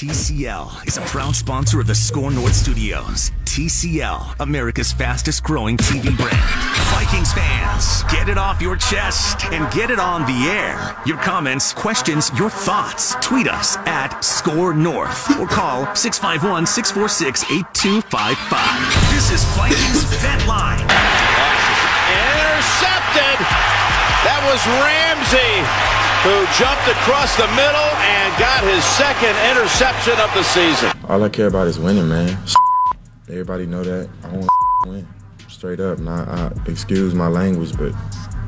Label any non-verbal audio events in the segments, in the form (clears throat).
TCL is a proud sponsor of the Score North Studios. TCL, America's fastest growing TV brand. Vikings fans, get it off your chest and get it on the air. Your comments, questions, your thoughts. Tweet us at Score North or call 651 646 8255. This is Vikings Vent Line. Intercepted. That was Ramsey who jumped across the middle and got his second interception of the season. All I care about is winning, man. (laughs) Everybody know that. I want (laughs) to win. Straight up. Now, I, excuse my language, but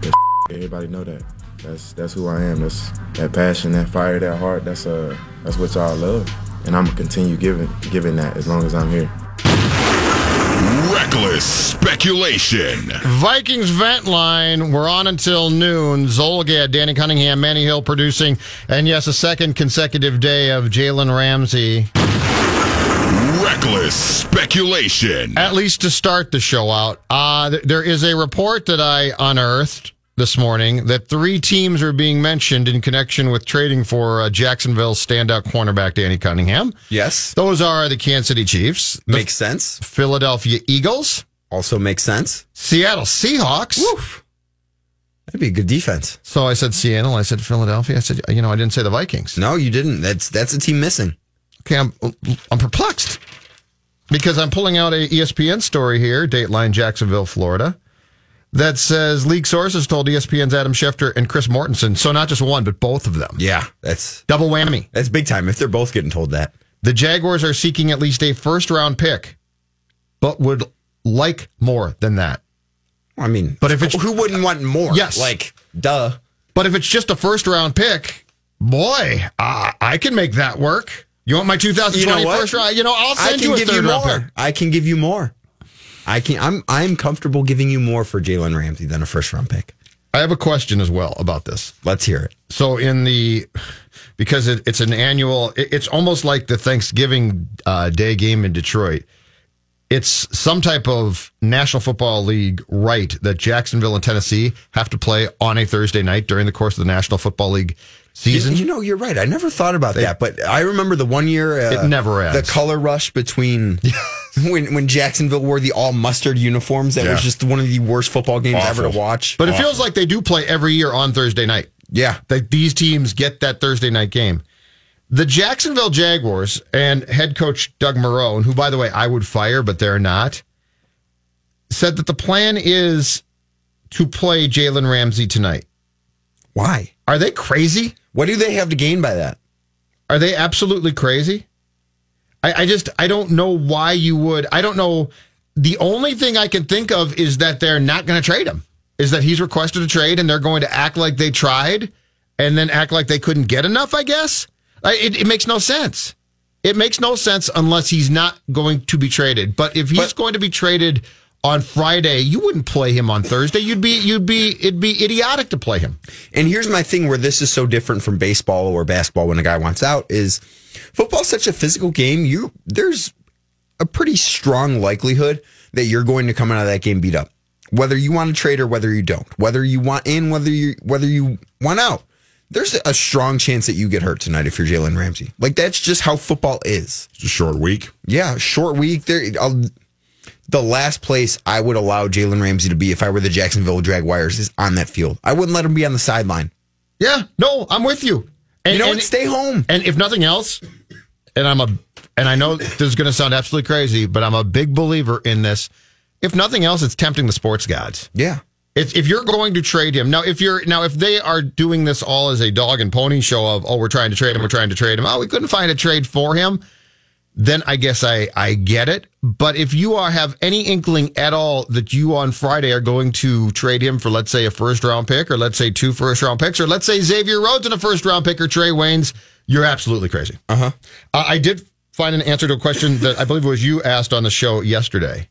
(laughs) everybody know that. That's that's who I am. That's that passion, that fire, that heart. That's uh that's what y'all love, and I'm gonna continue giving giving that as long as I'm here. Reckless speculation. Vikings vent line. We're on until noon. Zulgad, Danny Cunningham, Manny Hill producing, and yes, a second consecutive day of Jalen Ramsey. Reckless speculation. At least to start the show out, uh, th- there is a report that I unearthed this morning that three teams are being mentioned in connection with trading for uh, Jacksonville's standout cornerback Danny Cunningham. Yes. Those are the Kansas City Chiefs, Makes sense. Philadelphia Eagles, Also makes sense. Seattle Seahawks. That'd be a good defense. So I said Seattle. I said Philadelphia. I said, you know, I didn't say the Vikings. No, you didn't. That's that's a team missing. Okay, I'm, I'm perplexed because I'm pulling out a ESPN story here, Dateline Jacksonville, Florida, that says league sources told ESPN's Adam Schefter and Chris Mortensen. So not just one, but both of them. Yeah, that's Double whammy. that's big time if they're both getting told that. The Jaguars are seeking at least a first round pick, but would like more than that. I mean, But if it's- who wouldn't want more? Yes. like duh. But if it's just a first round pick, boy, uh, I can make that work. You want my 2020 You know first round? You know, I'll I send can you a give third you round more. pick. I can give you more. I can. I'm I'm comfortable giving you more for Jalen Ramsey than a first round pick. I have a question as well about this. Let's hear it. So in the because it, it's an annual, it- it's almost like the Thanksgiving uh, Day game in Detroit. It's some type of National Football League right that Jacksonville and Tennessee have to play on a Thursday night during the course of the National Football League season. You know, you're right. I never thought about that, but I remember the one year uh, It never ends. the color rush between (laughs) (laughs) when when Jacksonville wore the all mustard uniforms. That Yeah. was just one of the worst football games ever to watch. but it feels like they do play every year on Thursday night. yeah, that these teams get that Thursday night game. The Jacksonville Jaguars and head coach Doug Marrone, who by the way I would fire, but they're not, said that the plan is to play Jalen Ramsey tonight. why? Are they crazy? What do they have to gain by that? Are they absolutely crazy? I, I just I don't know why you would. I don't know. The only thing I can think of is that they're not going to trade him. Is that he's requested a trade and they're going to act like they tried and then act like they couldn't get enough. I guess I- it, it makes no sense. It makes no sense unless he's not going to be traded. But if he's But- going to be traded on Friday, you wouldn't play him on Thursday. You'd be you'd be it'd be idiotic to play him. And here's my thing where this is so different from baseball or basketball when a guy wants out is football's such a physical game. You there's a pretty strong likelihood that you're going to come out of that game beat up. Whether you want to trade or whether you don't. Whether you want in, whether you whether you want out. There's a strong chance that you get hurt tonight if you're Jalen Ramsey. Like that's just how football is. It's a short week. Yeah, short week. There, I'll, the last place I would allow Jalen Ramsey to be if I were the Jacksonville Jaguars is on that field. I wouldn't let him be on the sideline. Yeah, no, I'm with you. And, You know and-? Stay home. And if nothing else, and I'm a, and I know this is going to sound absolutely crazy, but I'm a big believer in this. If nothing else, it's tempting the sports gods. Yeah. It's, if you're going to trade him now, if you're now, if they are doing this all as a dog and pony show of, oh, we're trying to trade him, we're trying to trade him. Oh, we couldn't find a trade for him. Then I guess I I get it. But if you are have any inkling at all that you on Friday are going to trade him for, let's say, a first round pick, or let's say two first round picks, or let's say Xavier Rhodes in a first round pick, or Trae Waynes, you're absolutely crazy. Uh-huh. I did find an answer to a question that I believe was you asked on the show yesterday,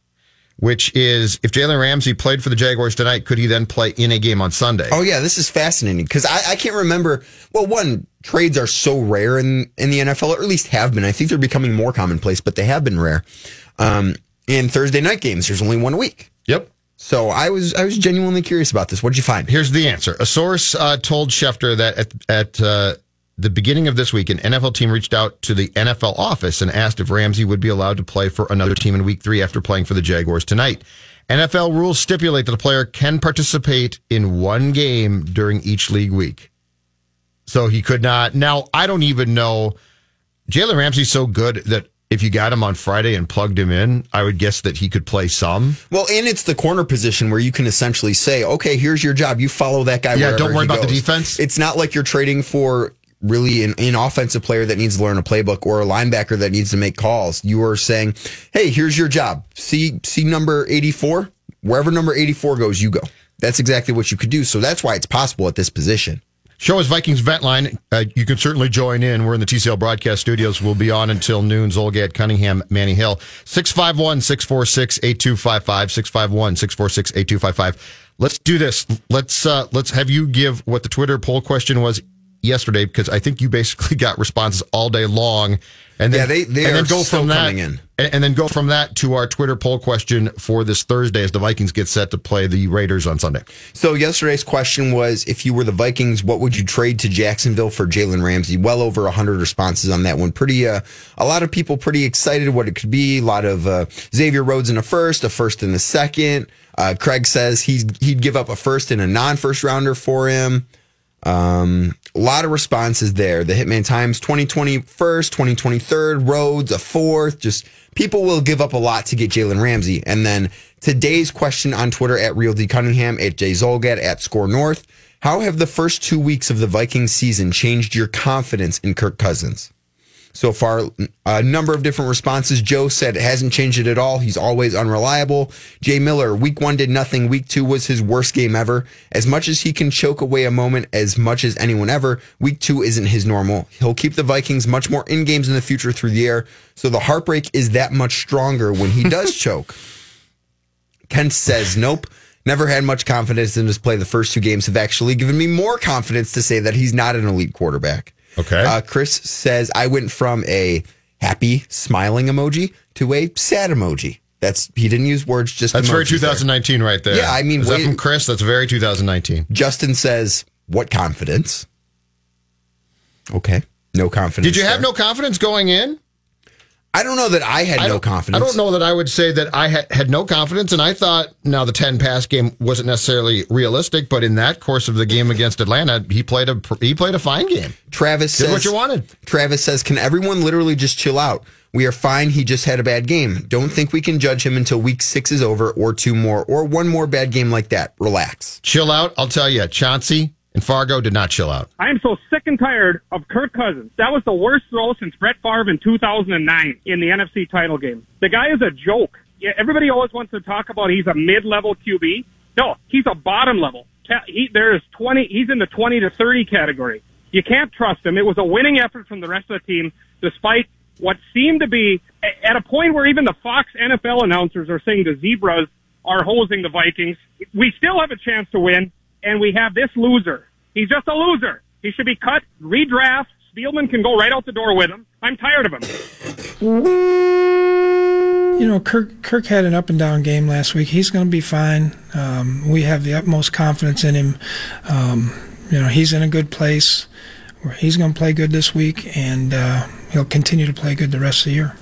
which is if Jalen Ramsey played for the Jaguars tonight, could he then play in a game on Sunday? Oh yeah, this is fascinating because I, I can't remember. Well, one trades are so rare in in the NFL, or at least have been. I think they're becoming more commonplace, but they have been rare. Um, in Thursday night games, there's only one a week. Yep. So I was I was genuinely curious about this. What did you find? Here's the answer. A source uh, told Schefter that at, at uh, the beginning of this week, an NFL team reached out to the NFL office and asked if Ramsey would be allowed to play for another team in week three after playing for the Jaguars tonight. NFL rules stipulate that a player can participate in one game during each league week. So he could not. Now, I don't even know. Jalen Ramsey's so good that if you got him on Friday and plugged him in, I would guess that he could play some. Well, and it's the corner position where you can essentially say, okay, here's your job. You follow that guy. Yeah, don't worry about the defense. It's not like you're trading for really an inoffensive player that needs to learn a playbook or a linebacker that needs to make calls. You are saying, hey, here's your job. See, see number 84? Wherever number 84 goes, you go. That's exactly what you could do. So that's why it's possible at this position. Show us Vikings Vent Line. Uh, you can certainly join in. We're in the TCL broadcast studios. We'll be on until noon. Zulgad, Cunningham, Manny Hill. 651 646 8255. 651 646 8255. Let's do this. Let's, uh, let's have you give what the Twitter poll question was yesterday because I think you basically (laughs) got responses all day long. And then, Yeah, they- they and then are go still from that, coming in. And, and then go from that to our Twitter poll question for this Thursday as the Vikings get set to play the Raiders on Sunday. So yesterday's question was, if you were the Vikings, what would you trade to Jacksonville for Jalen Ramsey? Well over 100 responses on that one. Pretty, uh, a lot of people pretty excited what it could be. A lot of uh, Xavier Rhodes in a first, a first in the second. Uh, Craig says he's, he'd give up a first and a non-first rounder for him. Um, a lot of responses there. The Hitman Times 2020 first, 2020 Rhodes a fourth. Just people will give up a lot to get Jalen Ramsey. And then today's question on Twitter at Real D Cunningham, at Jay Zulgad, at Score North. How have the first two weeks of the Vikings season changed your confidence in Kirk Cousins? So far, a number of different responses. Joe said it hasn't changed it at all. He's always unreliable. Jay Miller, week one did nothing. Week two was his worst game ever. As much as he can choke away a moment as much as anyone ever, week two isn't his normal. He'll keep the Vikings much more in games in the future through the air. So the heartbreak is that much stronger when he does (laughs) choke. Kent says, nope. Never had much confidence in his play. The first two games have actually given me more confidence to say that he's not an elite quarterback. Okay. Uh, Chris says I went from a happy smiling emoji to a sad emoji. That's he didn't use words. Just That's very emojis there. 2019 right there. Yeah, I mean, is that from Chris? That's very 2019. Justin says what confidence? Okay, no confidence. Did you have there. no confidence going in? I don't know that I had I no confidence. I don't know that I would say that I had, had no confidence, and I thought now the 10 pass game wasn't necessarily realistic, but in that course of the game against Atlanta, he played a he played a fine game. Travis Did says what you wanted. Travis says, "Can everyone literally just chill out? We are fine. He just had a bad game. Don't think we can judge him until week six is over, or two more, or one more bad game like that. Relax." Chill out. I'll tell you, Chauncey and Fargo did not chill out. I am so sick and tired of Kirk Cousins. That was the worst throw since Brett Favre in 2009 in the NFC title game. The guy is a joke. Yeah, everybody always wants to talk about he's a mid-level QB. No, he's a bottom level. He, there is 20, he's in the 20 to 30 category. You can't trust him. It was a winning effort from the rest of the team, despite what seemed to be at a point where even the Fox NFL announcers are saying the Zebras are hosing the Vikings. We still have a chance to win, and we have this loser. He's just a loser. He should be cut, redraft. Spielman can go right out the door with him. I'm tired of him. You know, Kirk Kirk had an up and down game last week. He's going to be fine. Um, we have the utmost confidence in him. Um, you know, he's in a good place. Where he's going to play good this week, and uh, he'll continue to play good the rest of the year.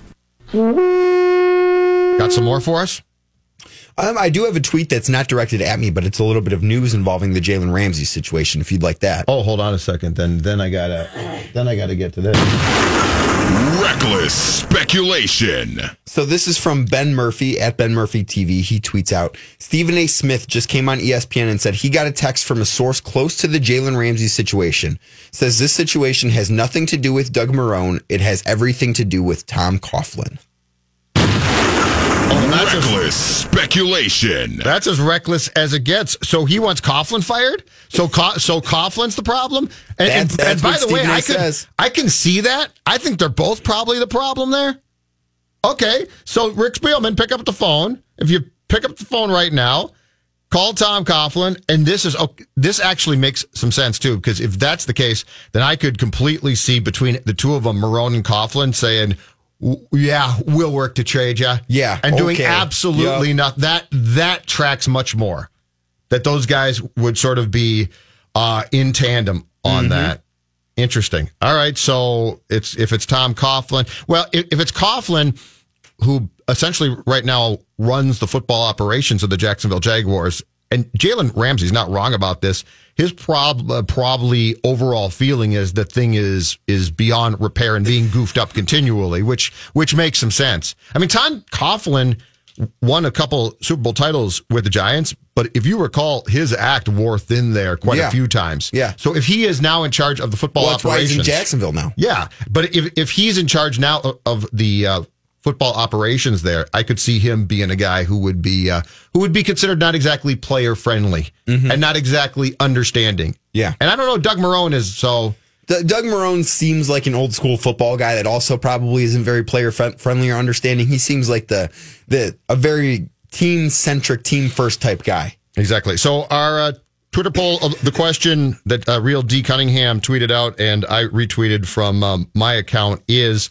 Got some more for us? Um, I do have a tweet that's not directed at me, but it's a little bit of news involving the Jalen Ramsey situation. If you'd like that. Oh, hold on a second. Then then I gotta then I gotta get to this. Reckless speculation. So this is from Ben Murphy at Ben Murphy TV. He tweets out Stephen A. Smith just came on ESPN and said he got a text from a source close to the Jalen Ramsey situation. Says this situation has nothing to do with Doug Marrone. It has everything to do with Tom Coughlin. That's as, Reckless speculation. that's as reckless as it gets. So he wants Coughlin fired. So Co- so Coughlin's the problem. And, and, That's- that's and by what the way, Stephen A. I can. I can see that. I think they're both probably the problem there. Okay, so Rick Spielman, pick up the phone. If you pick up the phone right now, call Tom Coughlin, and this is okay, this actually makes some sense too. Because if that's the case, then I could completely see between the two of them, Marrone and Coughlin, saying, "W- "Yeah, we'll work to trade you." Yeah, and doing okay. absolutely Yep. not that. That tracks much more. That those guys would sort of be uh, in tandem on Mm-hmm. that. interesting. All right, so it's if it's Tom Coughlin. Well, if, if it's Coughlin, who essentially right now runs the football operations of the Jacksonville Jaguars, and Jalen Ramsey's not wrong about this. His prob- uh, probably overall feeling is the thing is is beyond repair and being goofed up continually, which which makes some sense. I mean, Tom Coughlin won a couple Super Bowl titles with the Giants, but if you recall, his act wore thin there quite Yeah. a few times. Yeah. So if he is now in charge of the football Well, operations, he's in Jacksonville now. yeah, but if if he's in charge now of, of the uh, football operations there, I could see him being a guy who would be uh, who would be considered not exactly player friendly and not exactly understanding. Yeah. and I don't know. Doug Marrone is so. D- Doug Marrone seems like an old school football guy that also probably isn't very player fri- friendly or understanding. He seems like the the a very team centric, team first type guy. Exactly. So our uh, Twitter poll, uh, the question that uh, Real D Cunningham tweeted out and I retweeted from um, my account is: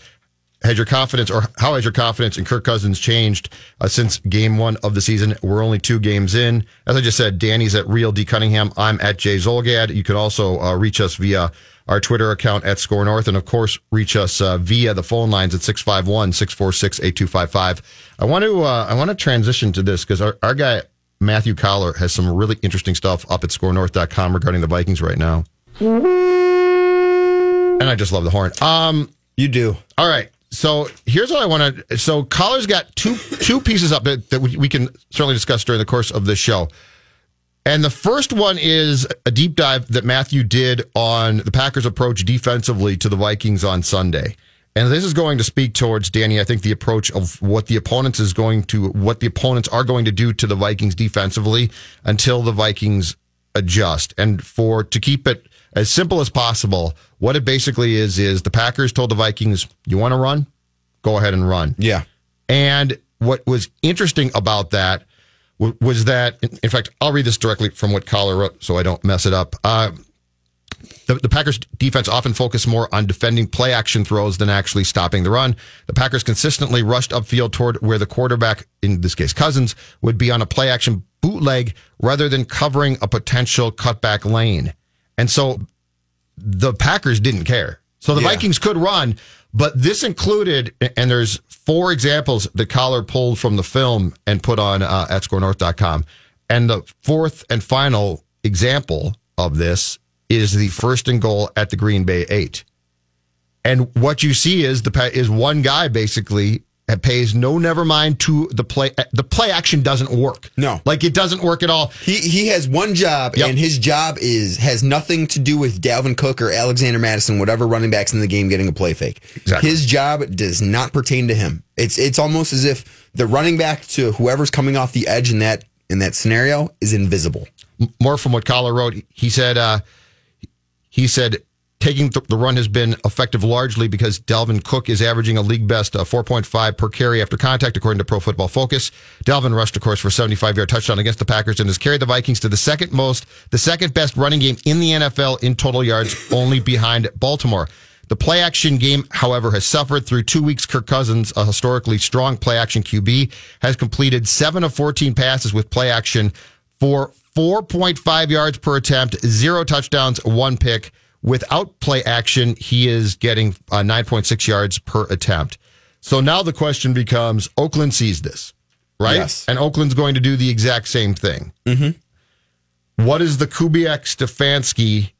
Has your confidence, or how has your confidence in Kirk Cousins changed uh, since Game One of the season? We're only two games in. As I just said, Danny's at Real D Cunningham. I'm at Jay Zulgad. You can also uh, reach us via our Twitter account at Score North, and of course, reach us uh, via the phone lines at 651-646-8255. I want to uh, I want to transition to this because our, our guy Matthew Coller has some really interesting stuff up at scorenorth.com regarding the Vikings right now. And I just love the horn. Um, You do. all right. So here's what I want to. So Coller's got two two pieces up that, that we, we can certainly discuss during the course of this show. And the first one is a deep dive that Matthew did on the Packers' approach defensively to the Vikings on Sunday. And this is going to speak towards Danny. I think the approach of what the opponents is going to, what the opponents are going to do to the Vikings defensively until the Vikings adjust. And for to keep it as simple as possible, what it basically is is the Packers told the Vikings, "You want to run? Go ahead and run." Yeah. And what was interesting about that w- was that, in in fact, I'll read this directly from what Coller wrote so I don't mess it up. Uh, the, the Packers defense often focused more on defending play action throws than actually stopping the run. The Packers consistently rushed upfield toward where the quarterback, in this case Cousins, would be on a play action bootleg rather than covering a potential cutback lane. And so the Packers didn't care. So the Yeah. Vikings could run, but this included, and there's four examples that Coller pulled from the film and put on uh, at scorenorth.com. And the fourth and final example of this is the first and goal at the Green Bay eight. And what you see is the is one guy basically that pays no never mind to the play. The play action doesn't work. No. like it doesn't work at all. He he has one job, Yep. and his job is has nothing to do with Dalvin Cook or Alexander Mattison, whatever running backs in the game getting a play fake. Exactly. His job does not pertain to him. It's it's almost as if the running back to whoever's coming off the edge in that in that scenario is invisible. more from what Coller wrote. He said, uh, he said, taking th- the run has been effective largely because Dalvin Cook is averaging a league best uh, 4.5 per carry after contact, according to Pro Football Focus. Dalvin rushed, of course, for 75 yard touchdown against the Packers and has carried the Vikings to the second most, the second best running game in the NFL in total yards, only behind Baltimore. The play action game, however, has suffered through two weeks. Kirk Cousins, a historically strong play action QB, has completed seven of 14 passes with play action for 4.5 yards per attempt, zero touchdowns, one pick. Without play action, he is getting uh, 9.6 yards per attempt. So now the question becomes Oakland sees this, right? Yes. And Oakland's going to do the exact same thing. Mm-hmm. What is the Kubiak Stefanski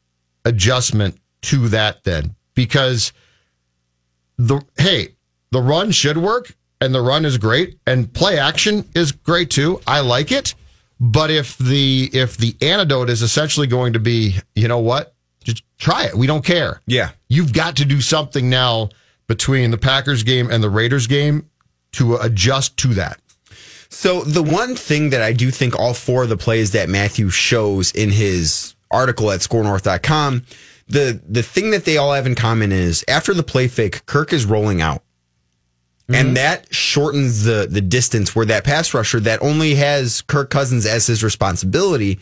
adjustment to that then? Because the hey, the run should work and the run is great and play action is great too. I like it. But if the if the antidote is essentially going to be, you know what? Just try it. We don't care. Yeah. You've got to do something now between the Packers game and the Raiders game to adjust to that. So the one thing that I do think all four of the plays that Matthew shows in his article at scorenorth.com, the the thing that they all have in common is after the play fake, Kirk is rolling out. And mm-hmm. that shortens the the distance where that pass rusher that only has Kirk Cousins as his responsibility,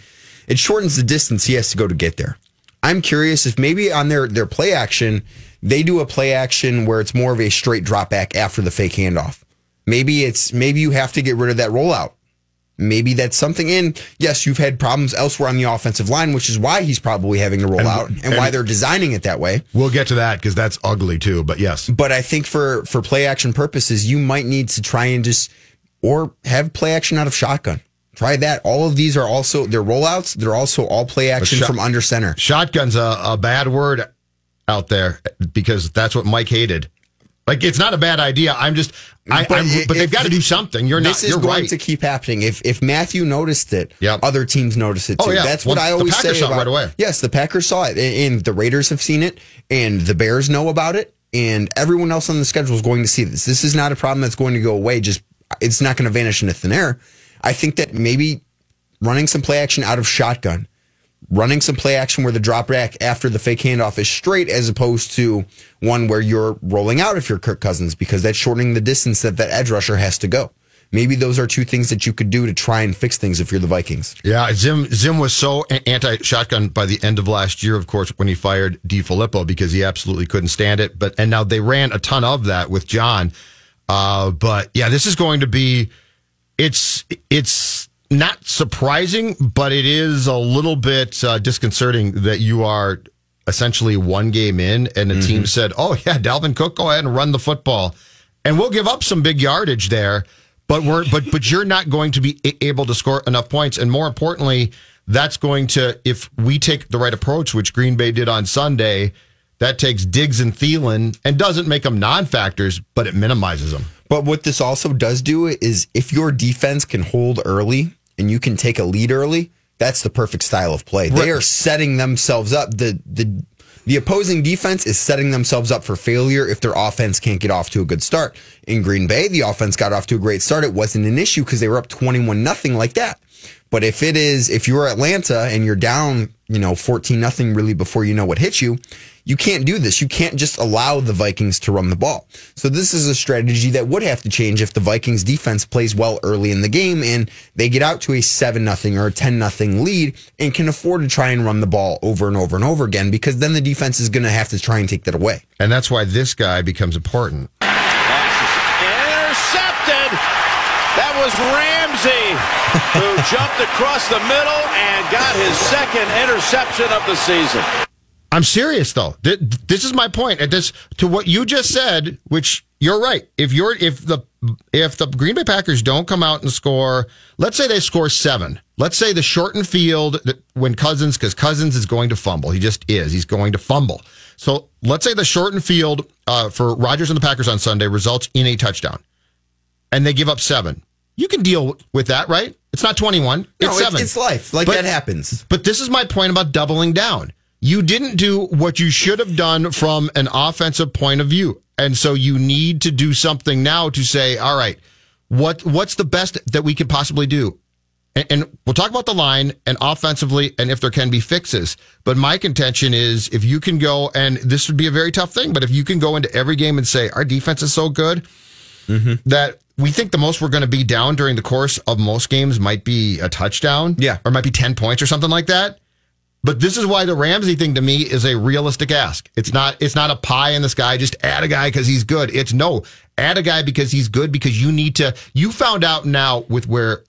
it shortens the distance he has to go to get there. I'm curious if maybe on their their play action, they do a play action where it's more of a straight drop back after the fake handoff. Maybe it's maybe you have to get rid of that rollout. maybe that's something. And yes, you've had problems elsewhere on the offensive line, which is why he's probably having to roll And- out and, and- why they're designing it that way. We'll get to that because that's ugly too. But yes, But I think for for play action purposes, you might need to try and just or have play action out of shotgun. Try that. All of these are also they're rollouts. They're also all play action shot- from under center. shotgun's a, a bad word out there because that's what Mike hated. Like it's not a bad idea. I'm just, I, But I'm, but they've got to do something. You're this not. is You're going right. to keep happening. If if Matthew noticed it, Yep. other teams notice it oh, too. Oh, yeah. That's what Well, I the always Packers say saw it about- right away. Yes, the Packers saw it, and and the Raiders have seen it, and the Bears know about it, and everyone else on the schedule is going to see this. This is not a problem that's going to go away. Just it's not going to vanish into thin air. I think that maybe running some play action out of shotgun, running some play action where the drop back after the fake handoff is straight as opposed to one where you're rolling out if you're Kirk Cousins because that's shortening the distance that that edge rusher has to go. Maybe those are two things that you could do to try and fix things if you're the Vikings. Yeah, Zim Zim was so anti shotgun by the end of last year, of course, when he fired DeFilippo because he absolutely couldn't stand it. But and now they ran a ton of that with John. Uh, but yeah, this is going to be it's it's not surprising, but it is a little bit uh, disconcerting that you are essentially one game in and the team said, "Oh yeah, Dalvin Cook, go ahead and run the football." And we'll give up some big yardage there, but we're but but you're not going to be able to score enough points and more importantly, that's going to if we take the right approach, which Green Bay did on Sunday, that takes Diggs and Thielen and doesn't make them non-factors, but it minimizes them. But what this also does do is if your defense can hold early and you can take a lead early, that's the perfect style of play. They are setting themselves up. The the the opposing defense is setting themselves up for failure if their offense can't get off to a good start. In Green Bay, the offense got off to a great start. It wasn't an issue because they were up 21 nothing like that. But if it is, if you're Atlanta and you're down, you know, 14 nothing really before you know what hit you, you can't do this. You can't just allow the Vikings to run the ball. So this is a strategy that would have to change if the Vikings defense plays well early in the game and they get out to a 7 nothing or a 10 nothing lead and can afford to try and run the ball over and over and over again because then the defense is going to have to try and take that away. And that's why this guy becomes important. Intercepted. That was Ramsey who (laughs) jumped across the middle and got his second interception of the season. I'm serious though. This is my point. At this to what you just said, which you're right. If you're if the if the Green Bay Packers don't come out and score, let's say they score seven. Let's say the shortened field that when Cousins because Cousins is going to fumble. He just is. He's going to fumble. So let's say the shortened field uh, for Rodgers and the Packers on Sunday results in a touchdown, and they give up seven. You can deal with that, right? It's not 21. It's No, it's- seven. it's life. Like, that happens. But this is my point about doubling down. You didn't do what you should have done from an offensive point of view. And so you need to do something now to say, all right, what what's the best that we could possibly do? And, and we'll talk about the line and offensively and if there can be fixes. But my contention is if you can go, and this would be a very tough thing, but if you can go into every game and say, our defense is so good mm-hmm. that we think the most we're going to be down during the course of most games might be a touchdown. Yeah. Or might be 10 points or something like that. But this is why the Ramsey thing to me is a realistic ask. It's not it's not a pie in the sky, just add a guy because he's good. It's no, add a guy because he's good because you need to you found out now with where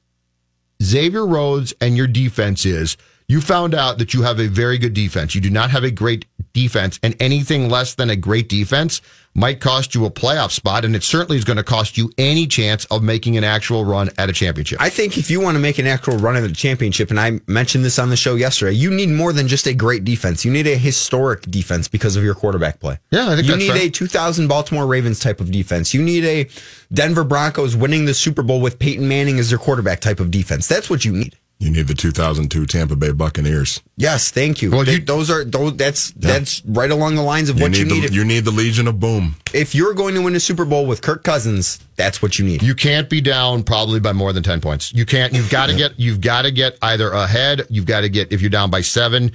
Xavier Rhodes and your defense is, you found out that you have a very good defense. You do not have a great defense, and anything less than a great defense might cost you a playoff spot, and it certainly is going to cost you any chance of making an actual run at a championship. I think if you want to make an actual run at a championship, and I mentioned this on the show yesterday, you need more than just a great defense. You need a historic defense because of your quarterback play. Yeah, I think you need fair. a 2000 Baltimore Ravens type of defense. You need a Denver Broncos winning the Super Bowl with Peyton Manning as their quarterback type of defense. That's what you need. You need the 2002 Tampa Bay Buccaneers. Yes, thank you. Well, Th- you- those are those. That's that's right along the lines of You what need you the need. If, you need the Legion of Boom. if you're going to win a Super Bowl with Kirk Cousins, that's what you need. You can't be down probably by more than 10 points. You can't, you've got to get, you've got to get either ahead. You've got to get, if you're down by seven,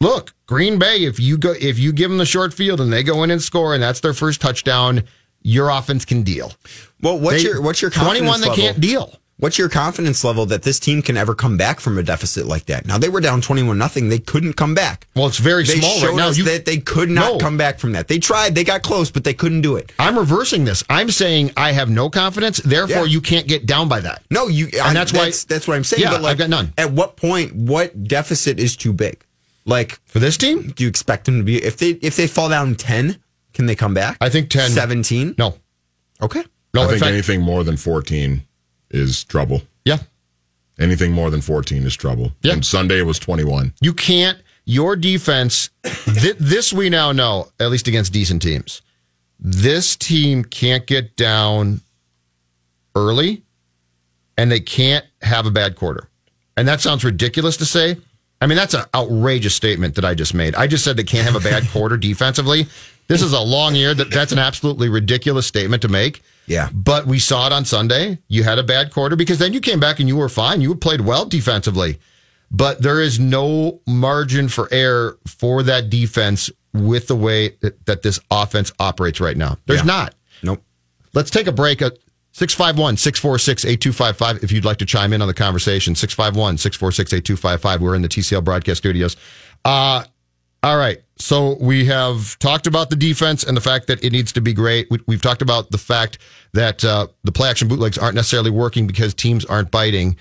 look, Green Bay, if you go, if you give them the short field and they go in and score and that's their first touchdown, your offense can deal. well, what's They- your what's your 21 they level? can't deal. What's your confidence level that this team can ever come back from a deficit like that? Now they were down twenty-one nothing; they couldn't come back. Well, it's very They small showed right now. us You- that they could not No. come back from that. They tried, they got close, but they couldn't do it. I'm reversing this. I'm saying I have no confidence. Therefore, Yeah. you can't get down by that. No, you, And that's why- that's, that's what I'm saying. Yeah, but like, I've got none. At what point, what deficit is too big? Like For this team, do you expect them to be if they if they fall down ten? Can they come back? I think 10. 17? no, Okay. no. I in think fact, anything more than 14 is trouble. yeah, Anything more than 14 is trouble. Yeah. And Sunday was 21. you can't. Your defense. th- this we now know, at least against decent teams. This team can't get down early, and they can't have a bad quarter. And that sounds ridiculous to say. I mean, that's an outrageous statement that I just made. I just said they can't have a bad quarter (laughs) defensively. This is a long year. That that's an absolutely ridiculous statement to make. Yeah. But we saw it on Sunday. You had a bad quarter because then you came back and you were fine. You played well defensively. But there is no margin for error for that defense with the way that, that this offense operates right now. There's Yeah. not. Nope. Let's take a break at 651 646 8255 if you'd like to chime in on the conversation. 651 646 8255. We're in the TCL broadcast studios. Uh, all right. So we have talked about the defense and the fact that it needs to be great. We, we've talked about the fact that uh, the play action bootlegs aren't necessarily working because teams aren't biting.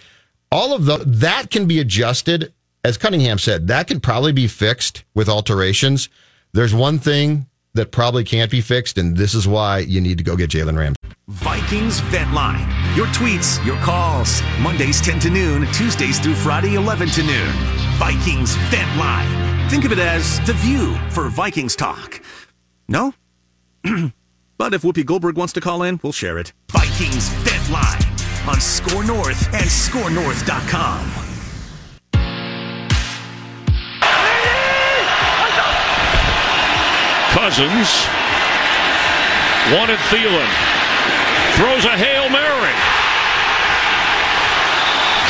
All of the that can be adjusted, as Cunningham said. That could probably be fixed with alterations. There's one thing that probably can't be fixed, and this is why you need to go get Jalen Ramsey. Vikings Vent Line. Your tweets, your calls. Mondays 10 to noon, Tuesdays through Friday 11 to noon. Vikings Vent Line. Think of it as The View for Vikings talk. No? (clears throat) but if Whoopi Goldberg wants to call in, we'll share it. Vikings Vent Line on Score North and ScoreNorth.com. Cousins wanted Thielen. Throws a Hail Mary.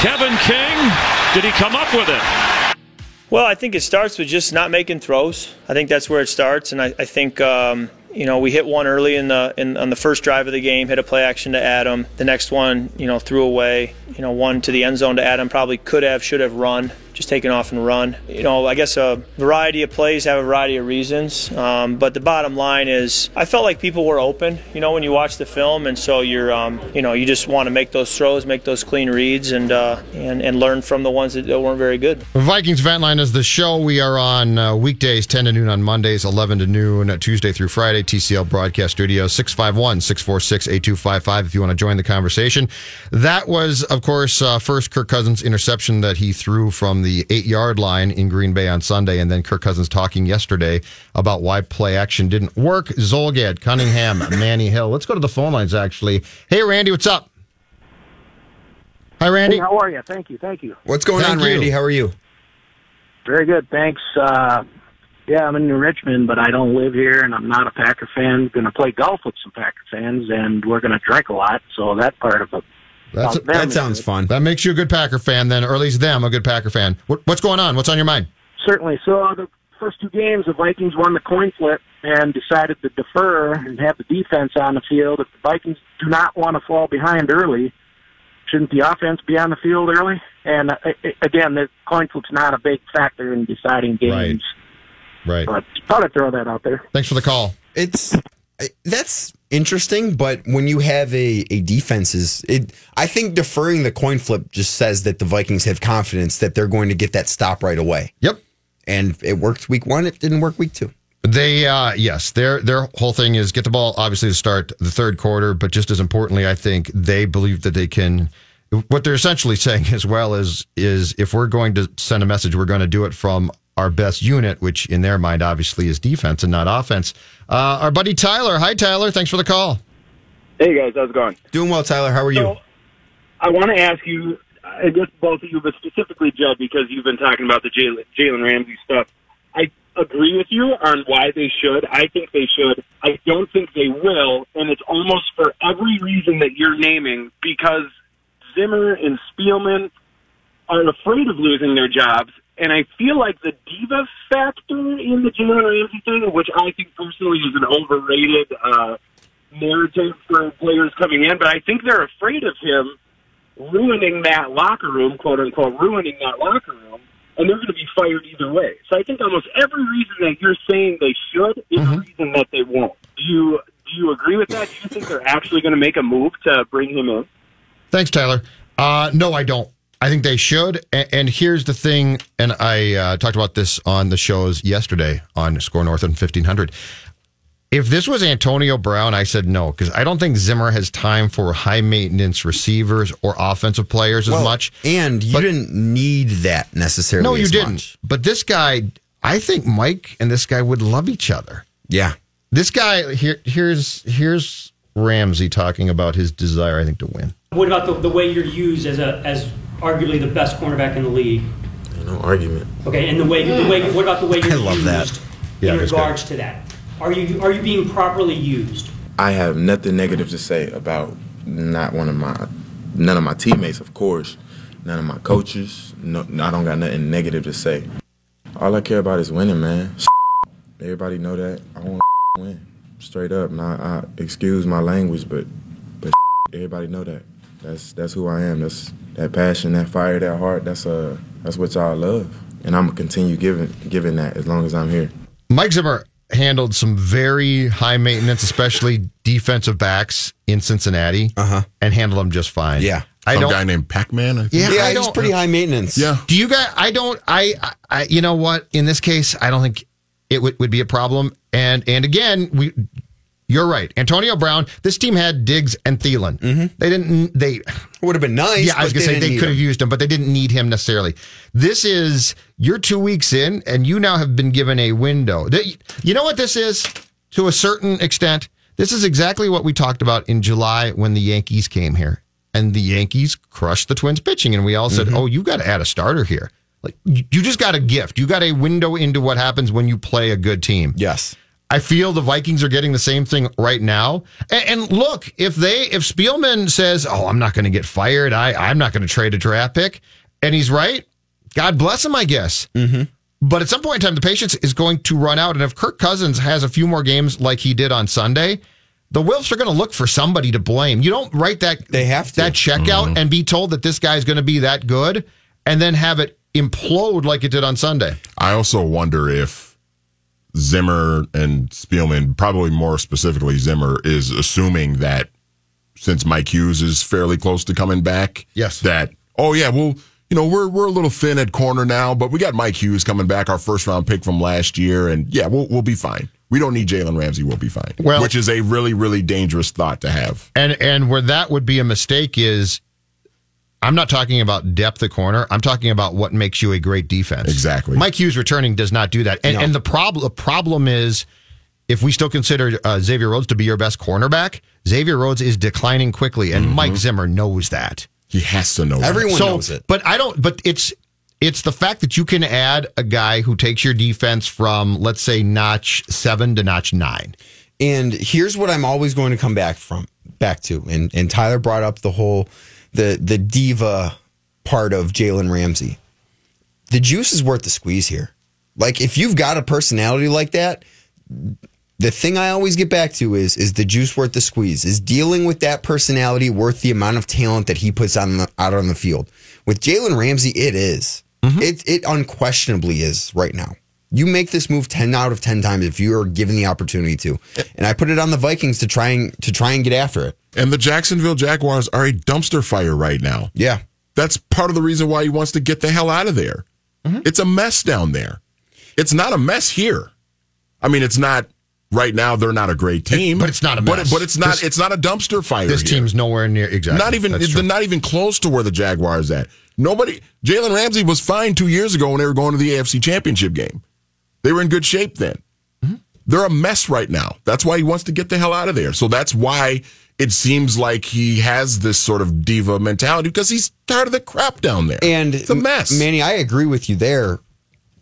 Kevin King, did he come up with it? Well, I think it starts with just not making throws. I think that's where it starts, and I, I think um, you know we hit one early in the in, on the first drive of the game, hit a play action to Adam. The next one, you know, threw away. You know, one to the end zone to Adam. Probably could have, should have run. Just taken off and run. You know, I guess a variety of plays have a variety of reasons. Um, but the bottom line is, I felt like people were open. You know, when you watch the film, and so you're, um, you know, you just want to make those throws, make those clean reads, and uh, and and learn from the ones that weren't very good. Vikings Vent Line is the show. We are on uh, weekdays, 10 to noon on Mondays, 11 to noon, uh, Tuesday through Friday, TCL Broadcast Studio, 651 646 8255 if you want to join the conversation. That was, of course, uh, first Kirk Cousins interception that he threw from the eight yard line in Green Bay on Sunday, and then Kirk Cousins talking yesterday about why play action didn't work. Zulgad, Cunningham, (laughs) Manny Hill. Let's go to the phone lines, actually. Hey, Randy, what's up? Hi, Randy. Hey, how are you? Thank you, thank you. What's going Thank on, you. Randy? How are you? Very good, thanks. Uh, yeah, I'm in New Richmond, but I don't live here, and I'm not a Packer fan. Going to play golf with some Packer fans, and we're going to drink a lot, so that part of it. That's about them That is sounds good. fun. That makes you a good Packer fan, then, or at least them a good Packer fan. What, what's going on? What's on your mind? Certainly. So uh, the first two games, the Vikings won the coin flip and decided to defer and have the defense on the field. If the Vikings do not want to fall behind early, shouldn't the offense be on the field early? And uh, again, the coin flip's not a big factor in deciding games. Right. But thought I'd throw that out there. Thanks for the call. It's that's interesting, but when you have a, a defense is it I think deferring the coin flip just says that the Vikings have confidence that they're going to get that stop right away. Yep. And it worked week one, it didn't work week two. They, uh, yes, their their whole thing is get the ball obviously to start the third quarter, but just as importantly, I think they believe that they can. What they're essentially saying (laughs) as well is is if we're going to send a message, we're going to do it from our best unit, which in their mind obviously is defense and not offense. Uh, our buddy Tyler, hi Tyler, thanks for the call. Hey guys, how's it going? Doing well, Tyler. How are you? So, I want to ask you, I guess both of you, but specifically Judd, because you've been talking about the Jalen Jalen Ramsey stuff. I agree with you on why they should. I think they should. I don't think they will, and it's almost for every reason that you're naming because Zimmer and Spielman are afraid of losing their jobs. And I feel like the diva factor in the Jalen Ramsey thing, which I think personally is an overrated uh, narrative for players coming in, but I think they're afraid of him ruining that locker room, quote unquote, ruining that locker room, and they're going to be fired either way. So I think almost every reason that you're saying they should is a reason that they won't. Do you do you agree with that? Do you think they're actually going to make a move to bring him in? Thanks, Tyler. Uh, no, I don't. I think they should. And, and here's the thing, and I uh, talked about this on the shows yesterday on Score North and 1500. If this was Antonio Brown, I said no, because I don't think Zimmer has time for high maintenance receivers or offensive players as Well, much. And you didn't need that necessarily. No, you as didn't. much. But this guy, I think Mike and this guy would love each other. Yeah. This guy here, here's here's Ramsey talking about his desire, I think, to win. What about the, the way you're used as a as arguably the best cornerback in the league? No argument. Okay, and the way the way what about the way you're I love used that. Yeah, in that's regards to that? Are you are you being properly used? I have nothing negative to say about not one of my, none of my teammates, of course, none of my coaches. No, I don't got nothing negative to say. All I care about is winning, man. (laughs) Everybody know that. I want (laughs) to win, straight up. Now, I, excuse my language, but but (laughs) everybody know that. That's that's who I am. That's that passion, that fire, that heart. That's uh that's what y'all love, and I'm gonna continue giving giving that as long as I'm here. Mike Zimmer handled some very high maintenance, especially defensive backs in Cincinnati, uh-huh. and handled them just fine. Yeah. I Some don't. guy named Pac-Man. Yeah, Yeah, I he's pretty high maintenance. Yeah. Do you guys? I don't. I, I. I. You know what? In this case, I don't think it would, would be a problem. And and again, we. You're right, Antonio Brown. This team had Diggs and Thielen. Mm-hmm. They didn't. They would have been nice. Yeah, I was gonna say they could have used him, but they didn't need him necessarily. This is you're two weeks in, and you now have been given a window. You know what this is to a certain extent. This is exactly what we talked about in July when the Yankees came here, and the Yankees crushed the Twins pitching, and we all said, mm-hmm. "Oh, you got to add a starter here." Like you just got a gift. You got a window into what happens when you play a good team. Yes. I feel the Vikings are getting the same thing right now. And, and look, if they if Spielman says, "Oh, I'm not going to get fired. I I'm not going to trade a draft pick," and he's right, God bless him, I guess. Mm-hmm. But at some point in time, the patience is going to run out, and if Kirk Cousins has a few more games like he did on Sunday. The Wilfs are going to look for somebody to blame. You don't write that They have to. that check out and be told that this guy's going to be that good, and then have it implode like it did on Sunday. I also wonder if Zimmer and Spielman, probably more specifically Zimmer, is assuming that since Mike Hughes is fairly close to coming back, Yes. that oh yeah, well you know we're we're a little thin at corner now, but we got Mike Hughes coming back, our first round pick from last year, and yeah, we'll we'll be fine. We don't need Jalen Ramsey, we'll be fine. Well- which is a really really dangerous thought to have. And and where that would be a mistake is I'm not talking about depth at corner. I'm talking about what makes you a great defense. Exactly. Mike Hughes returning does not do that. And and the problem the problem is if we still consider uh, Xavier Rhodes to be your best cornerback, Xavier Rhodes is declining quickly, and Mike Zimmer knows that. He has to know. that. Everyone so, knows it. But I don't. But it's it's the fact that you can add a guy who takes your defense from let's say notch seven to notch nine. And here's what I'm always going to come back from back to. And and Tyler brought up the whole the the diva part of Jalen Ramsey. The juice is worth the squeeze here. Like if you've got a personality like that, the thing I always get back to is is the juice worth the squeeze? Is dealing with that personality worth the amount of talent that he puts on the, out on the field? With Jalen Ramsey, it is. Mm-hmm. It it unquestionably is right now. You make this move ten out of ten times if you are given the opportunity to, and I put it on the Vikings to try and to try and get after it. And the Jacksonville Jaguars are a dumpster fire right now. Yeah, That's part of the reason why he wants to get the hell out of there. Mm-hmm. It's a mess down there. It's not a mess here. I mean, it's not right now. They're not a great team, but it's not a mess. but it's not. This- it's not a dumpster fire. This here. team's nowhere near exactly. not even. They're not even close to where the Jaguars at. Nobody. Jalen Ramsey was fine two years ago when they were going to the AFC Championship game. They were in good shape then. Mm-hmm. They're a mess right now. That's why he wants to get the hell out of there. So that's why it seems like he has this sort of diva mentality because he's tired of the crap down there. and it's a mess. Manny, I agree with you there.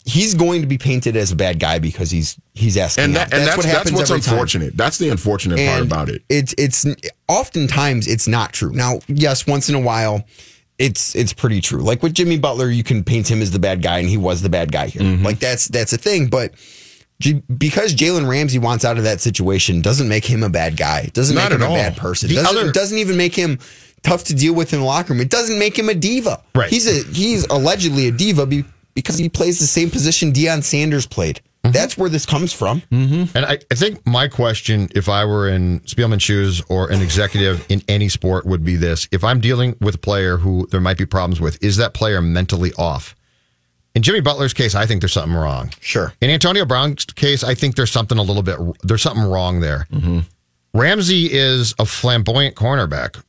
He's going to be painted as a bad guy because he's he's asking. and that, and that's, what that's happens what's every time. unfortunate. That's the unfortunate part about it. It's it's oftentimes it's not true. Now, yes, once in a while, it's it's pretty true. Like with Jimmy Butler, you can paint him as the bad guy, and he was the bad guy here. Mm-hmm. Like that's that's a thing. But J- because Jalen Ramsey wants out of that situation, doesn't make him a bad guy. Doesn't Not make him a all. bad person. The Doesn't, other- doesn't even make him tough to deal with in the locker room. It doesn't make him a diva. Right. He's a he's allegedly a diva be, because he plays the same position Deion Sanders played. That's where this comes from. Mm-hmm. And I, I think my question, if I were in Spielman's shoes or an executive in any sport, would be this: If I'm dealing with a player who there might be problems with, is that player mentally off? In Jimmy Butler's case, I think there's something wrong. Sure. In Antonio Brown's case, I think there's something a little bit there's something wrong there. Ramsey is a flamboyant cornerback.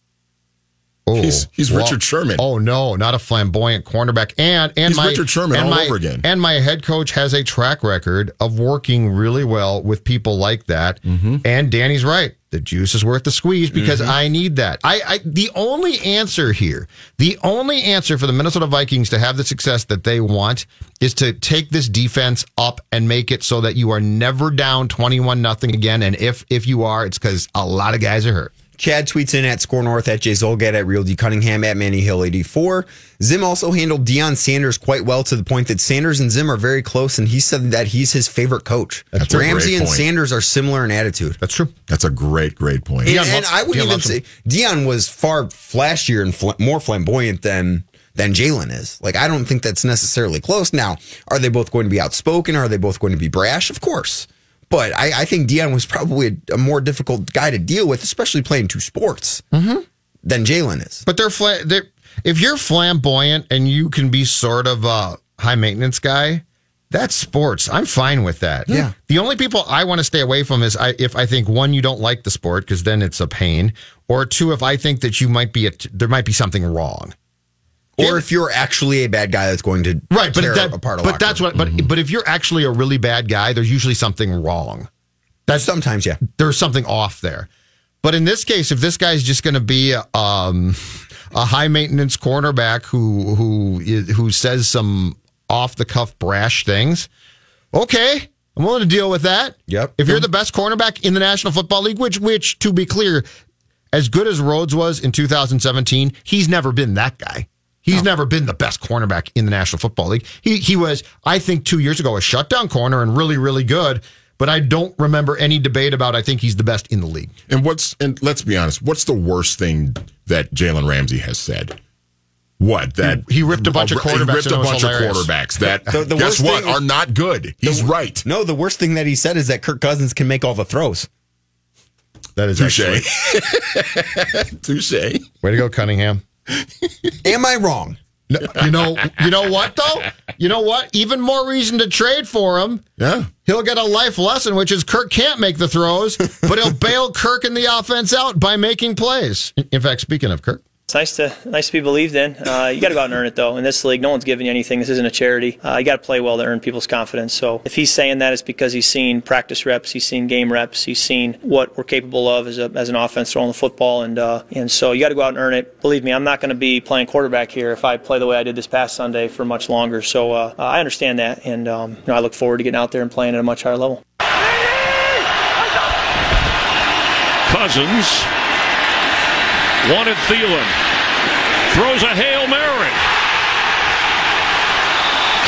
Oh, He's- he's Richard Sherman. Oh no, not a flamboyant cornerback. And and He's my Richard Sherman and all my, over again. And my head coach has a track record of working really well with people like that. Mm-hmm. And Danny's right. The juice is worth the squeeze because I need that. I, I the only answer here, the only answer for the Minnesota Vikings to have the success that they want is to take this defense up and make it so that you are never down 21 nothing again. And if if you are, it's because a lot of guys are hurt. Chad tweets in at SKOR North, at Jay Zulgad, at Real D Cunningham, at Manny Hill 84. Zim also handled Deion Sanders quite well to the point that Sanders and Zim are very close, and he said that he's his favorite coach. That's a Ramsey and. Sanders are similar in attitude. That's true. That's a great, great point. And, and I would even say Deion was far flashier and fl- more flamboyant than than Jalen is. Like I don't think that's necessarily close. Now, are they both going to be outspoken? Are they both going to be brash? Of course. But I, I think Deion was probably a, a more difficult guy to deal with, especially playing two sports, Mm-hmm. than Jalen is. But they're, fla- they're if you're flamboyant and you can be sort of a high maintenance guy, that's sports. I'm fine with that. Yeah. The only people I want to stay away from is I, if I think one you don't like the sport because then it's a pain, or two if I think that you might be a, there might be something wrong. Or if you're actually a bad guy that's going to Right, but tear that, apart a but locker that's what. But but if you're actually a really bad guy, there's usually something wrong. That's sometimes yeah. There's something off there. But in this case, if this guy's just going to be um, a high maintenance cornerback who who is, who says some off the cuff brash things, okay, I'm willing to deal with that. Yep. If you're the best cornerback in the National Football League, which which to be clear, as good as Rhodes was in 2017, he's never been that guy. He's never been the best cornerback in the National Football League. He he was, I think, two years ago a shutdown corner and really really good. But I don't remember any debate about. I think he's the best in the league. And what's and let's be honest, what's the worst thing that Jalen Ramsey has said? What that He- he ripped a bunch of he quarterbacks ripped a it was bunch of quarterbacks that The- the guess worst what thing- are not good. He's right. No, the worst thing that he said is that Kirk Cousins can make all the throws. That is Touche. actually- (laughs) Touche. Way to go, Cunningham. Am I wrong? No, you know, you know what though? You know what? Even more reason to trade for him. Yeah. He'll get a life lesson, which is Kirk can't make the throws, but he'll bail Kirk and the offense out by making plays. In fact, speaking of Kirk, It's nice to nice to be believed in. Uh, you got to go out and earn it, though. In this league, no one's giving you anything. This isn't a charity. Uh, you got to play well to earn people's confidence. So if he's saying that, it's because he's seen practice reps, he's seen game reps, he's seen what we're capable of as, a, as an offense throwing the football, and uh, and so you got to go out and earn it. Believe me, I'm not going to be playing quarterback here if I play the way I did this past Sunday for much longer. So uh, I understand that, and um, you know, I look forward to getting out there and playing at a much higher level. Cousins wanted Thielen. Throws a Hail Mary.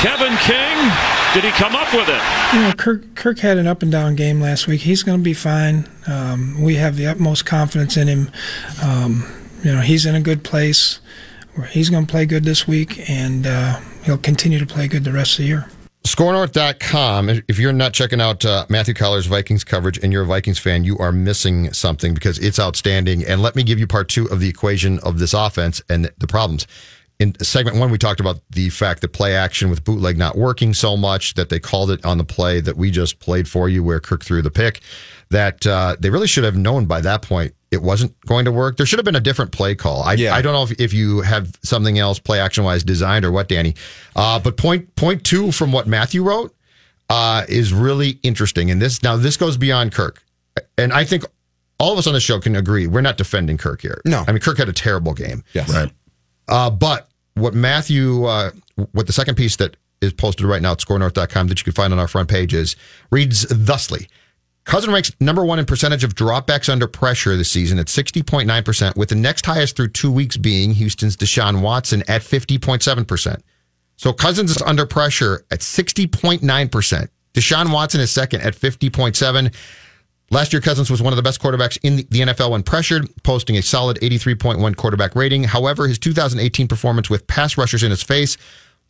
Kevin King, did he come up with it? You know, Kirk, Kirk had an up and down game last week. He's going to be fine. Um, we have the utmost confidence in him. Um, you know, he's in a good place. He's going to play good this week, and uh, he'll continue to play good the rest of the year. skornorth.com. If you're not checking out uh, Matthew Coller's Vikings coverage and you're a Vikings fan, you are missing something because it's outstanding. And let me give you part two of the equation of this offense and the problems. In segment one, we talked about the fact that play action with bootleg not working so much that they called it on the play that we just played for you, where Kirk threw the pick. That uh, they really should have known by that point it wasn't going to work. There should have been a different play call. I, I don't know if, if you have something else play action wise designed or what, Danny. Uh, but point point two from what Matthew wrote uh, is really interesting. And this now this goes beyond Kirk, and I think all of us on the show can agree we're not defending Kirk here. No, I mean Kirk had a terrible game. Yes, right. Uh, but what Matthew, uh, what the second piece that is posted right now at skornorth.com that you can find on our front page is reads thusly. Cousin ranks number one in percentage of dropbacks under pressure this season at 60.9%, with the next highest through two weeks being Houston's Deshaun Watson at 50.7%. So Cousins is under pressure at 60.9%. Deshaun Watson is second at 50.7. Last year, Cousins was one of the best quarterbacks in the NFL when pressured, posting a solid 83.1 quarterback rating. However, his 2018 performance with pass rushers in his face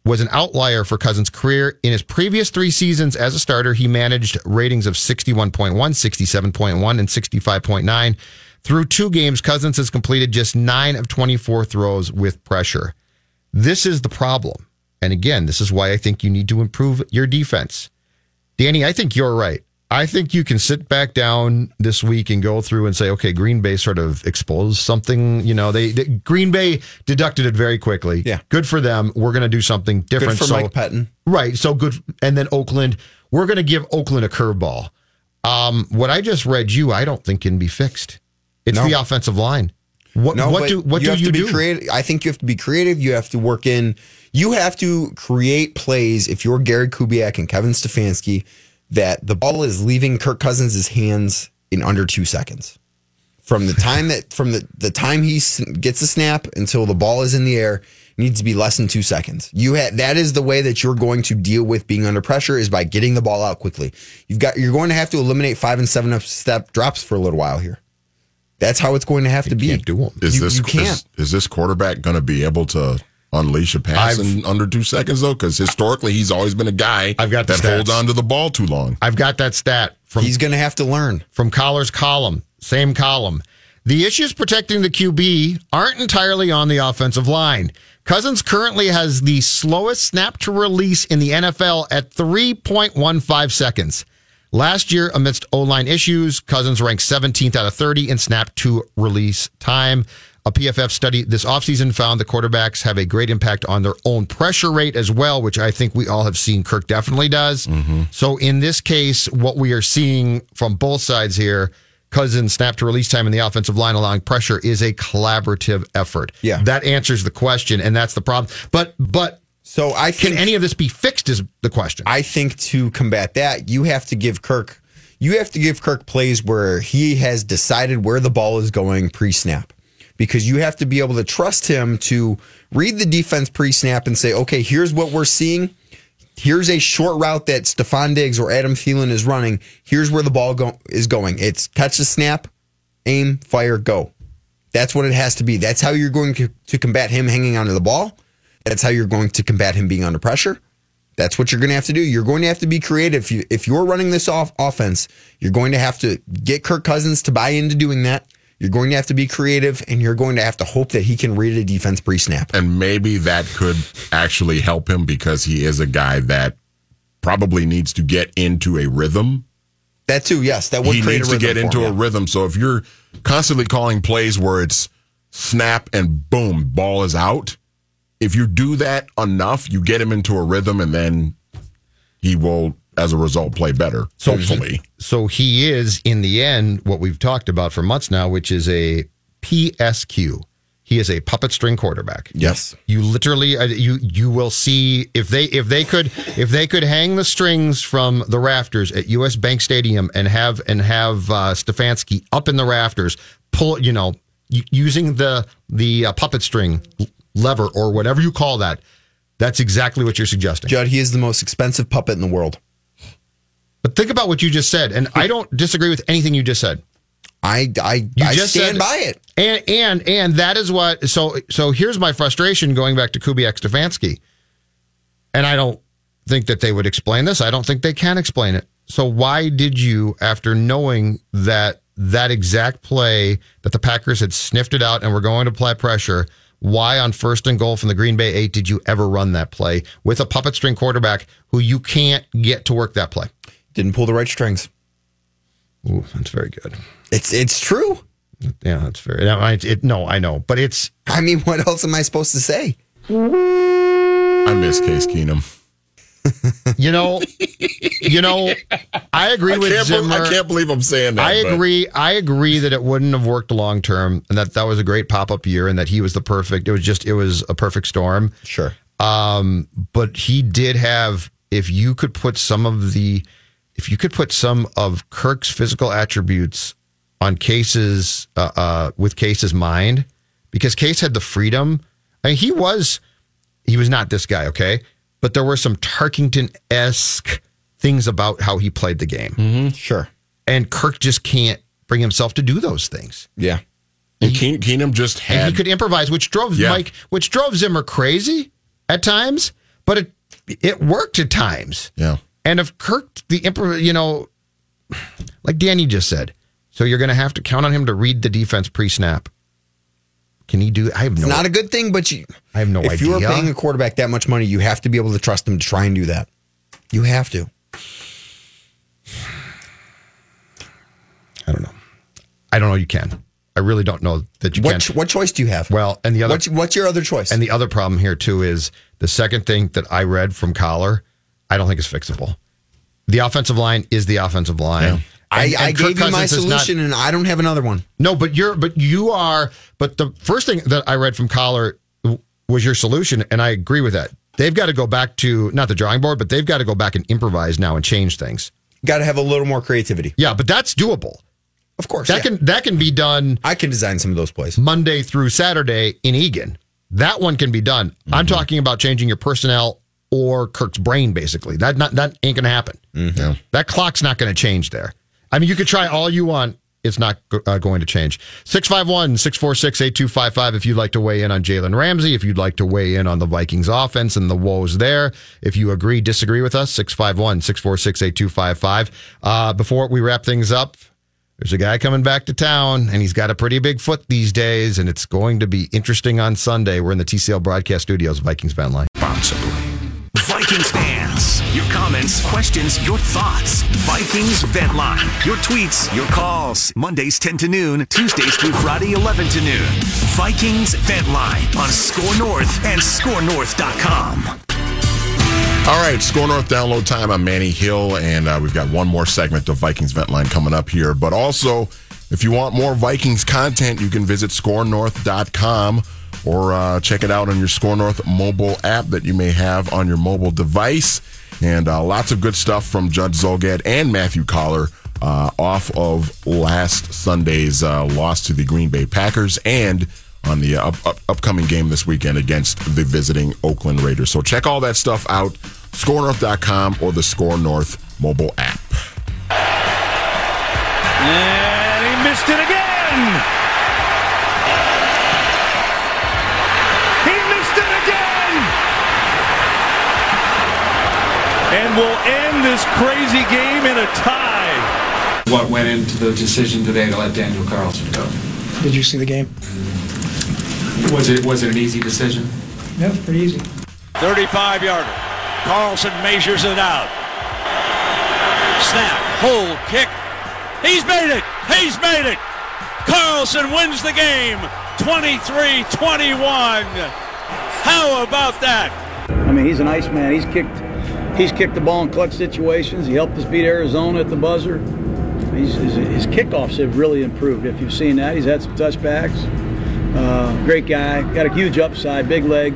was an outlier for Cousins' career. In his previous three seasons as a starter, he managed ratings of 61.1, 67.1, and 65.9. Through two games, Cousins has completed just nine of 24 throws with pressure. This is the problem. And again, this is why I think you need to improve your defense. Danny, I think you're right. I think you can sit back down this week and go through and say, okay, Green Bay sort of exposed something. You know, they, they Green Bay deducted it very quickly. Yeah. good for them. We're going to do something different. Good for so, Mike Pettine. Right. So good. And then Oakland, we're going to give Oakland a curveball. Um, what I just read you, I don't think can be fixed. It's No. the offensive line. What, No, what do what you do have you to be do? creative. I think you have to be creative. You have to work in. You have to create plays. If you're Gary Kubiak and Kevin Stefanski, that the ball is leaving Kirk Cousins' hands in under two seconds. From the time that from the, the time he gets the snap until the ball is in the air needs to be less than two seconds. You ha- that is the way that you're going to deal with being under pressure is by getting the ball out quickly. You've got you're going to have to eliminate five and seven step drops for a little while here. That's how it's going to have to be. Can't do them. Is You- this you can't. Is, is this quarterback going to be able to unleash a pass I've- in under two seconds though? Because historically, he's always been a guy I've got the that holds stats. on to the ball too long. I've got that stat from He's going to have to learn. from Coller's column, same column. The issues protecting the QB aren't entirely on the offensive line. Cousins currently has the slowest snap to release in the NFL at 3.15 seconds. Last year, amidst O line issues, Cousins ranked 17th out of 30 in snap to release time. A PFF study this offseason found the quarterbacks have a great impact on their own pressure rate as well, which I think we all have seen Kirk definitely does. Mm-hmm. So in this case, what we are seeing from both sides here, Cousins snap to release time in the offensive line allowing pressure is a collaborative effort. Yeah. That answers the question, and that's the problem. But but So I can any of this be fixed is the question. I think to combat that, you have to give Kirk you have to give Kirk plays where he has decided where the ball is going pre-snap. Because you have to be able to trust him to read the defense pre-snap and say, "Okay, here's what we're seeing. Here's a short route that Stefon Diggs or Adam Thielen is running. Here's where the ball go- is going. It's catch the snap, aim, fire, go. That's what it has to be. That's how you're going to, to combat him hanging onto the ball. That's how you're going to combat him being under pressure. That's what you're going to have to do. You're going to have to be creative. If, you, if you're running this off offense, you're going to have to get Kirk Cousins to buy into doing that. You're going to have to be creative, and you're going to have to hope that he can read a defense pre-snap. And maybe that could actually help him because he is a guy that probably needs to get into a rhythm. That too, yes, that would he needs a to get into him, a yeah. rhythm. So if you're constantly calling plays where it's snap and boom, ball is out, if you do that enough, you get him into a rhythm, and then he will, as a result, play better. So hopefully, So he is, in the end, what we've talked about for months now, which is a PSQ. He is a puppet string quarterback. Yes. You literally, uh, you you will see if they if they could if they could hang the strings from the rafters at U.S. Bank Stadium and have and have uh, Stefanski up in the rafters, pull you know using the the uh, puppet string lever or whatever you call that. That's exactly what you're suggesting. Judd, he is the most expensive puppet in the world. Think about what you just said, and I don't disagree with anything you just said. I I, I just stand said- by it. And and and that is what so so here's my frustration going back to Kubiak Stefanski. And I don't think that they would explain this. I don't think they can explain it. So why did you after knowing that that exact play that the Packers had sniffed it out and were going to apply pressure, why on first and goal from the Green Bay 8 did you ever run that play with a puppet string quarterback who you can't get to work that play? Didn't pull the right strings. Ooh, that's very good. It's it's true. Yeah, that's very. No, I, it, no, I know, but it's. I mean, what else am I supposed to say? I miss Case Keenum. You know, you know, I agree I with can't, be- Zimmer. I can't believe I'm saying that. I but- agree. I agree that it wouldn't have worked long term, and that that was a great pop up year, and that he was the perfect. It was just it was a perfect storm. Sure. Um, but he did have. If you could put some of the, if you could put some of Kirk's physical attributes on Case's uh, uh, with Case's mind, because Case had the freedom. I mean, he was he was not this guy, okay, but there were some Tarkenton esque things about how he played the game. Mm-hmm. Sure. and Kirk just can't bring himself to do those things. Yeah. And Keen, Keenum just And had he could improvise, which drove Yeah. Mike, which drove Zimmer crazy at times, but it it worked at times. Yeah. And if Kirk, the improv, you know, like Danny just said, so you're going to have to count on him to read the defense pre-snap. Can he do? I have no. It's not a good thing, but you, I have no if idea. If you are paying a quarterback that much money, you have to be able to trust him to try and do that. You have to. (sighs) I don't know. I don't know. You can. I really don't know that you What can. what choice do you have? Well, and the other What's, what's your other choice? And the other problem here too is the second thing that I read from Coller, I don't think is fixable. The offensive line is the offensive line. I, And- I and Kirk gave you my Cousins is not- solution, and I don't have another one. no, but you're but you are but the first thing that I read from Coller was your solution, and I agree with that. They've got to go back to not the drawing board, but they've got to go back and improvise now and change things. Got to have a little more creativity. Yeah, but that's doable. Of course, That yeah. can that can be done I can design some of those plays. Monday through Saturday in Eagan. That one can be done. I'm Mm-hmm. talking about changing your personnel or Kirk's brain, basically. That not that ain't gonna happen. Mm-hmm. That clock's not gonna change there. I mean, you could try all you want. It's not uh, going to change. 651 646 8255 if you'd like to weigh in on Jalen Ramsey, if you'd like to weigh in on the Vikings offense and the woes there. If you agree, disagree with us, 651 646 8255. Uh, Before we wrap things up, there's a guy coming back to town, and he's got a pretty big foot these days, and it's going to be interesting on Sunday. We're in the TCL broadcast studios, Vikings Vent Line. Vikings fans, your comments, questions, your thoughts. Vikings Vent Line. Your tweets, your calls. Mondays 10 to noon, Tuesdays through Friday 11 to noon. Vikings Vent Line on SKOR North and SkorNorth.com. All right, SKOR North download time. I'm Manny Hill, and uh, we've got one more segment of Vikings Vent Line coming up here. But also, if you want more Vikings content, you can visit skornorth.com or uh, check it out on your SKOR North mobile app that you may have on your mobile device. And uh, lots of good stuff from Judd Zulgad and Matthew Coller uh, off of last Sunday's uh, loss to the Green Bay Packers and on the up, up, upcoming game this weekend against the visiting Oakland Raiders. So check all that stuff out, skornorth.com or the SKOR North mobile app. And he missed it again. And we'll end this crazy game in a tie. What went into the decision today to let Daniel Carlson go? Did you see the game? Was it was it an easy decision? Yeah, it's pretty easy. 35 yarder. Carlson measures it out. Snap, hold, kick. He's made it. He's made it. Carlson wins the game 23 21. How about that? I mean, he's an ice man. He's kicked, he's kicked the ball in clutch situations. He helped us beat Arizona at the buzzer. He's, his, his kickoffs have really improved. If you've seen that, he's had some touchbacks. Uh, great guy, got a huge upside, big leg.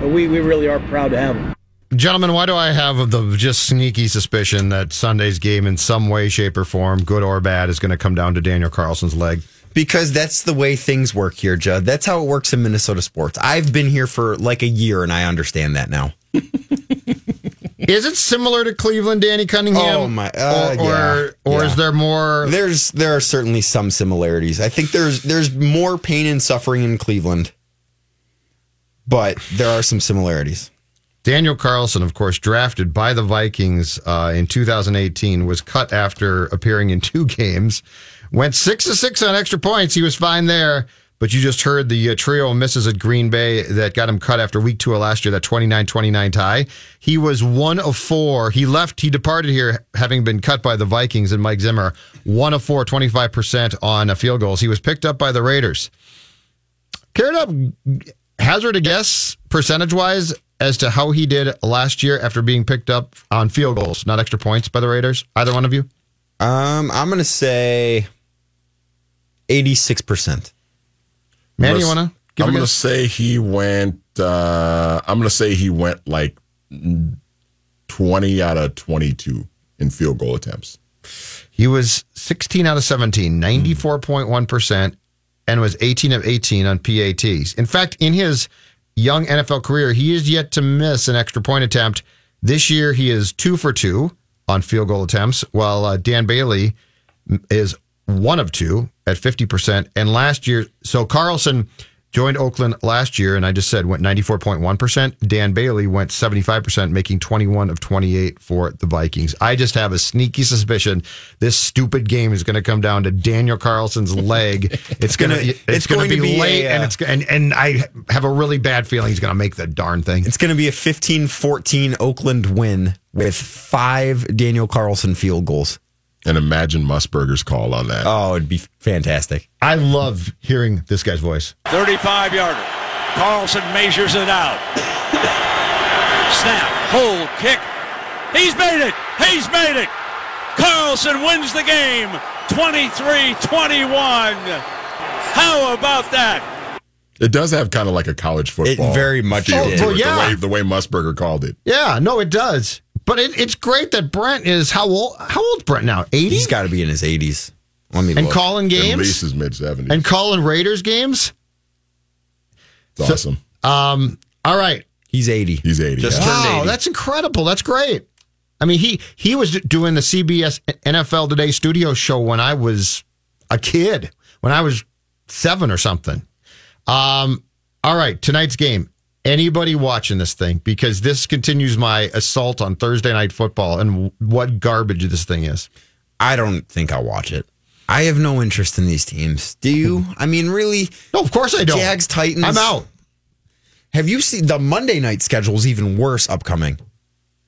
But we, we really are proud to have him. Gentlemen, why do I have the just sneaky suspicion that Sunday's game, in some way, shape, or form, good or bad, is going to come down to Daniel Carlson's leg? Because that's the way things work here, Judd. That's how it works in Minnesota sports. I've been here for like a year and I understand that now. (laughs) (laughs) Is it similar to Cleveland, Danny Cunningham? Oh my! Uh, or or, yeah, or yeah. is there more? There's there are certainly some similarities. I think there's there's more pain and suffering in Cleveland, but there are some similarities. Daniel Carlson, of course, drafted by the Vikings uh, in 2018, was cut after appearing in two (laughs) games. Went six to six on extra points. He was fine there. But you just heard the uh, trio of misses at Green Bay that got him cut after week two of last year, that 29 29 tie. He was one of four. He left, he departed here having been cut by the Vikings and Mike Zimmer. One of four, 25% on uh, field goals. He was picked up by the Raiders. Care to hazard a guess percentage wise as to how he did last year after being picked up on field goals, not extra points by the Raiders? Either one of you? Um, I'm gonna say eighty six percent. Man, I'm you gonna- to give I'm going to guess? say he went. Uh, I'm to say he went like 20 out of 22 in field goal attempts. He was 16 out of 17, 94.1%, and was 18 of 18 on PATs. In fact, in his young NFL career, he is yet to miss an extra point attempt. This year, he is two for two on field goal attempts, while uh, Dan Bailey is one of two at 50%. And last year, so Carlson joined Oakland last year, and I just said went 94.1%. Dan Bailey went 75%, making 21 of 28 for the Vikings. I just have a sneaky suspicion this stupid game is going to come down to Daniel Carlson's leg. (laughs) It's going to it's, it's going going to to be late, a, and uh, it's and and I have a really bad feeling he's going to make the darn thing. It's going to be a 15 14 Oakland win with five Daniel Carlson field goals. And imagine Musburger's call on that. Oh, it'd be fantastic. I love hearing this guy's voice. 35 yarder. Carlson measures it out. Snap, hold, kick. He's made it. He's made it. Carlson wins the game 23 21. How about that? It does have kind of like a college football. very much feel did. to it, yeah. The way, the way Musburger called it. Yeah, no, it does. But it, it's great that Brent is how old? How old's Brent now? Eighty. He's got to be in his 80s. Let me and look. calling At games least his mid 70s. and calling Raiders games. It's awesome. Um. All right. He's 80. He's 80. Just yeah. turned Wow, 80. that's incredible. That's great. I mean, he he was doing the CBS NFL Today studio show when I was a kid, when I was seven or something. Um. All right, tonight's game. Anybody watching this thing? Because this continues my assault on Thursday night football and what garbage this thing is. I don't think I'll watch it. I have no interest in these teams. Do you? I mean, really? No, of course I don't. Jags, Titans. I'm out. Have you seen the Monday night schedule is even worse upcoming?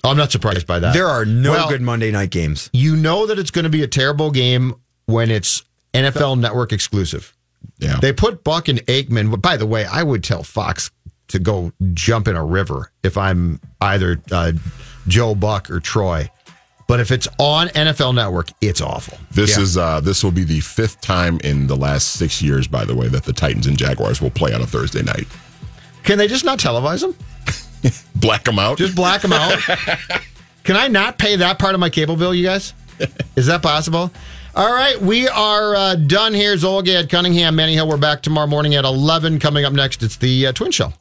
I'm not surprised by that. There are no Well, good Monday night games. You know that it's going to be a terrible game when it's NFL Network exclusive. Yeah. They put Buck and Aikman. but By the way, I would tell Fox to go jump in a river if I'm either uh, Joe Buck or Troy. But if it's on NFL Network, it's awful. This Yeah. is uh this will be the fifth time in the last six years, by the way, that the Titans and Jaguars will play on a Thursday night. Can they just not televise them? (laughs) Black them out. Just black them out. (laughs) Can I not pay that part of my cable bill, you guys? Is that possible? All right, we are uh, done here. Zulgad Cunningham, Manny Hill. We're back tomorrow morning at 11. Coming up next, it's the uh, Twin Show.